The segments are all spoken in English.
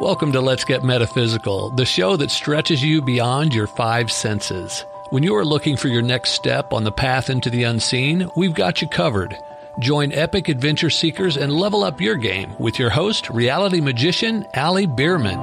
Welcome to Let's Get Metaphysical, the show that stretches you beyond your five senses. When you are looking for your next step on the path into the unseen, we've got you covered. Join epic adventure seekers and level up your game with your host, reality magician Ali Bierman.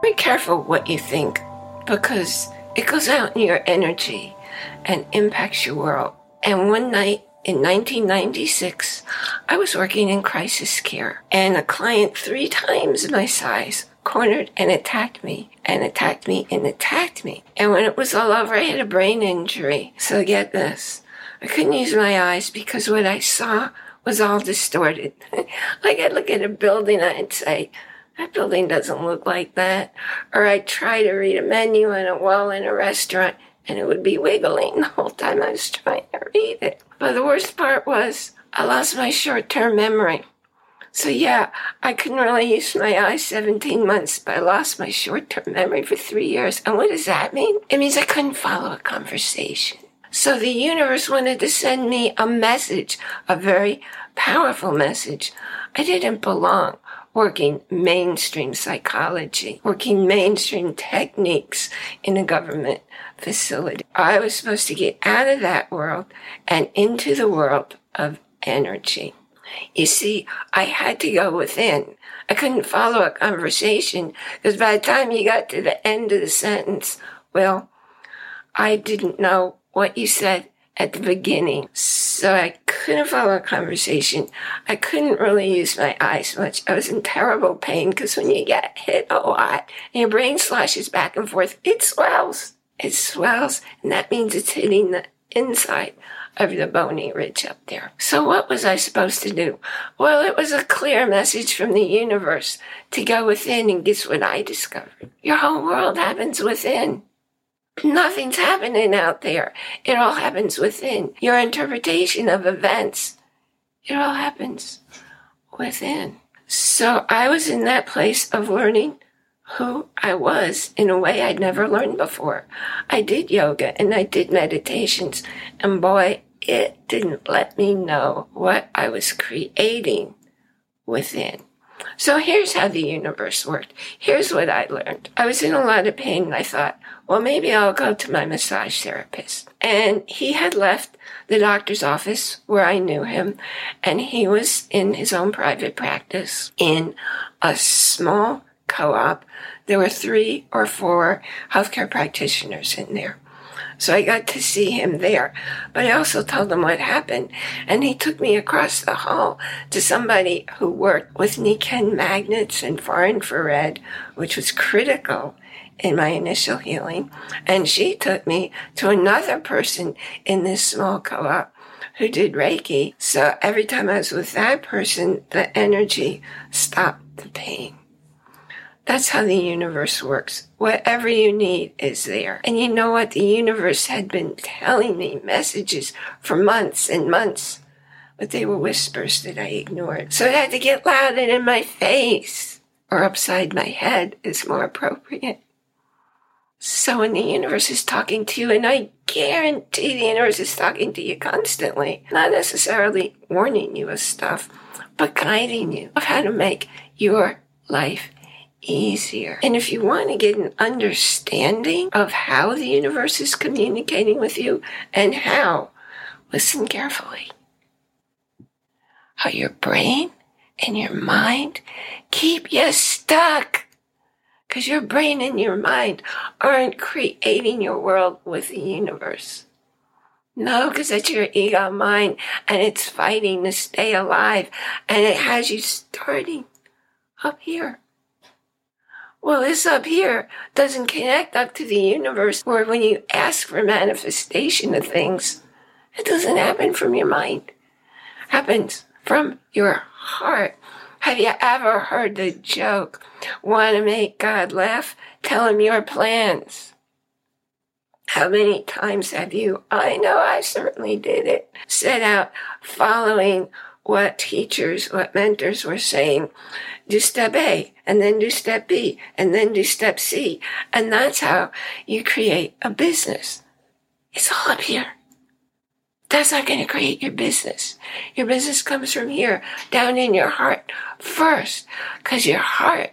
Be careful what you think because it goes out in your energy and impacts your world. And one night in 1996, I was working in crisis care and a client three times my size cornered and attacked me and attacked me and attacked me. And when it was all over, I had a brain injury. So get this. I couldn't use my eyes because what I saw was all distorted. like I'd look at a building, and I'd say, that building doesn't look like that. Or I'd try to read a menu on a wall in a restaurant and it would be wiggling the whole time I was trying to read it. But the worst part was I lost my short term memory. So yeah, I couldn't really use my eyes 17 months, but I lost my short term memory for three years. And what does that mean? It means I couldn't follow a conversation. So the universe wanted to send me a message, a very powerful message. I didn't belong working mainstream psychology, working mainstream techniques in a government facility. I was supposed to get out of that world and into the world of energy. You see, I had to go within. I couldn't follow a conversation because by the time you got to the end of the sentence, well, I didn't know what you said at the beginning. So I couldn't follow a conversation. I couldn't really use my eyes much. I was in terrible pain because when you get hit a lot and your brain slashes back and forth, it swells. It swells, and that means it's hitting the inside of the bony ridge up there. So what was I supposed to do? Well, it was a clear message from the universe to go within and guess what I discovered? Your whole world happens within. Nothing's happening out there. It all happens within. Your interpretation of events, it all happens within. So I was in that place of learning who I was in a way I'd never learned before. I did yoga and I did meditations, and boy, it didn't let me know what I was creating within. So here's how the universe worked. Here's what I learned. I was in a lot of pain and I thought, well, maybe I'll go to my massage therapist. And he had left the doctor's office where I knew him and he was in his own private practice in a small co-op. There were three or four healthcare practitioners in there. So I got to see him there. But I also told him what happened. And he took me across the hall to somebody who worked with Nikken magnets and far infrared, which was critical in my initial healing. And she took me to another person in this small co-op who did Reiki. So every time I was with that person, the energy stopped the pain. That's how the universe works. Whatever you need is there. And you know what? The universe had been telling me messages for months and months, but they were whispers that I ignored. So it had to get loud and in my face, or upside my head is more appropriate. So when the universe is talking to you, and I guarantee the universe is talking to you constantly, not necessarily warning you of stuff, but guiding you of how to make your life easier. And if you want to get an understanding of how the universe is communicating with you and how, listen carefully. How your brain and your mind keep you stuck. Because your brain and your mind aren't creating your world with the universe. No, because it's your ego mind and it's fighting to stay alive and it has you starting up here. Well, this up here doesn't connect up to the universe where when you ask for manifestation of things, it doesn't happen from your mind. It happens from your heart. Have you ever heard the joke? Want to make God laugh? Tell him your plans. How many times have you, I know I certainly did it, set out following what teachers, what mentors were saying do step A and then do step B and then do step C. And that's how you create a business. It's all up here. That's not going to create your business. Your business comes from here, down in your heart first, because your heart,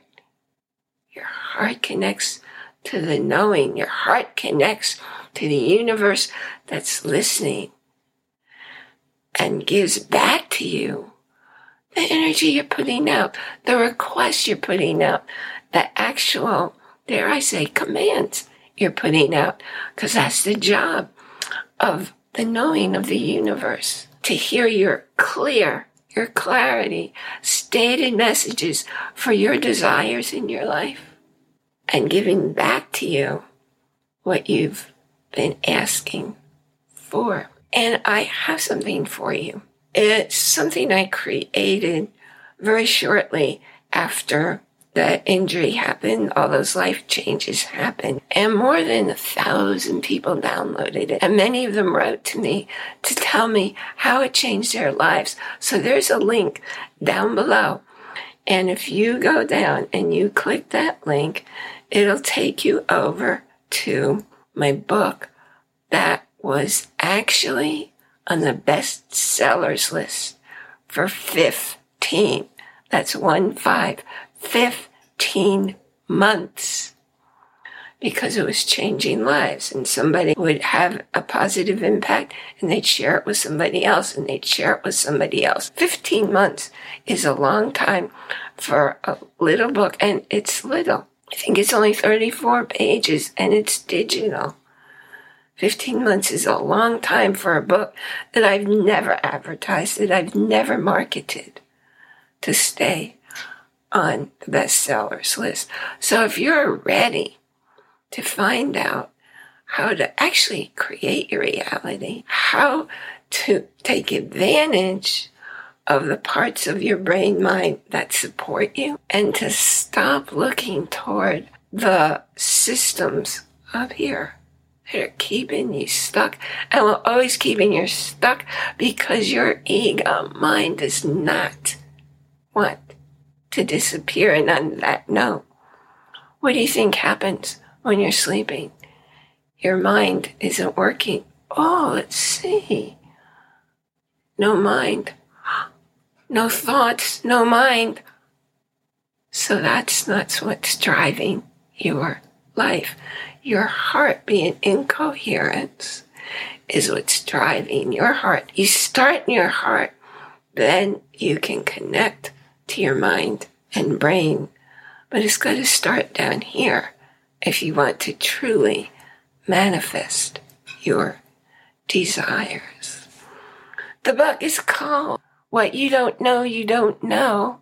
your heart connects to the knowing. Your heart connects to the universe that's listening and gives back to you the energy you're putting out, the requests you're putting out, the actual, dare I say, commands you're putting out, because that's the job of the knowing of the universe. To hear your clear, your clarity, stated messages for your desires in your life and giving back to you what you've been asking for. And I have something for you. It's something I created very shortly after that injury happened, all those life changes happened, and more than a thousand people downloaded it. And many of them wrote to me to tell me how it changed their lives. So there's a link down below. And if you go down and you click that link, it'll take you over to my book that was actually on the best sellers list for 15. That's one five. 15 months because it was changing lives and somebody would have a positive impact and they'd share it with somebody else and they'd share it with somebody else. 15 months is a long time for a little book and it's little. I think it's only 34 pages and it's digital. 15 months is a long time for a book that I've never advertised, that I've never marketed to stay on the bestsellers list. So if you're ready to find out how to actually create your reality, how to take advantage of the parts of your brain mind that support you, and to stop looking toward the systems up here that are keeping you stuck and will always keeping you stuck because your ego mind does not want to disappear. And on that note, what do you think happens when you're sleeping? Your mind isn't working. Oh, let's see. No mind. No thoughts, no mind. So that's not what's driving your life. Your heart being incoherence is what's driving your heart. You start in your heart, then you can connect to your mind and brain. But it's got to start down here if you want to truly manifest your desires. The book is called What You Don't Know You Don't Know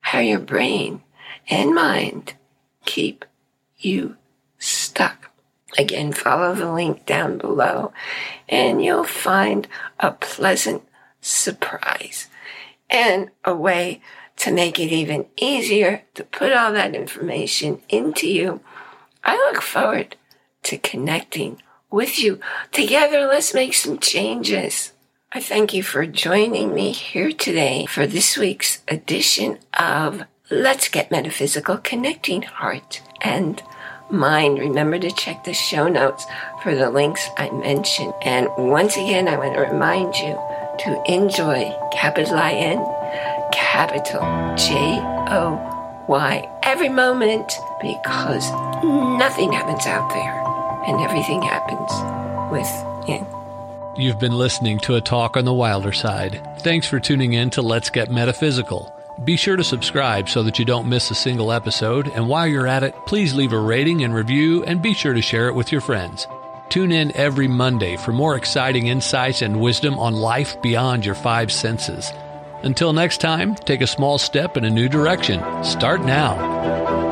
How Your Brain and Mind Keep You Stuck. Again, follow the link down below and you'll find a pleasant surprise and a way to make it even easier to put all that information into you. I look forward to connecting with you. Together, let's make some changes. I thank you for joining me here today for this week's edition of Let's Get Metaphysical Connecting Heart and Mind. Remember to check the show notes for the links I mentioned. And once again, I want to remind you to enjoy capital I N, capital J O Y every moment because nothing happens out there and everything happens within. You've been listening to a talk on the wilder side. Thanks for tuning in to Let's Get Metaphysical. Be sure to subscribe so that you don't miss a single episode. And while you're at it, please leave a rating and review and be sure to share it with your friends. Tune in every Monday for more exciting insights and wisdom on life beyond your five senses. Until next time, take a small step in a new direction. Start now.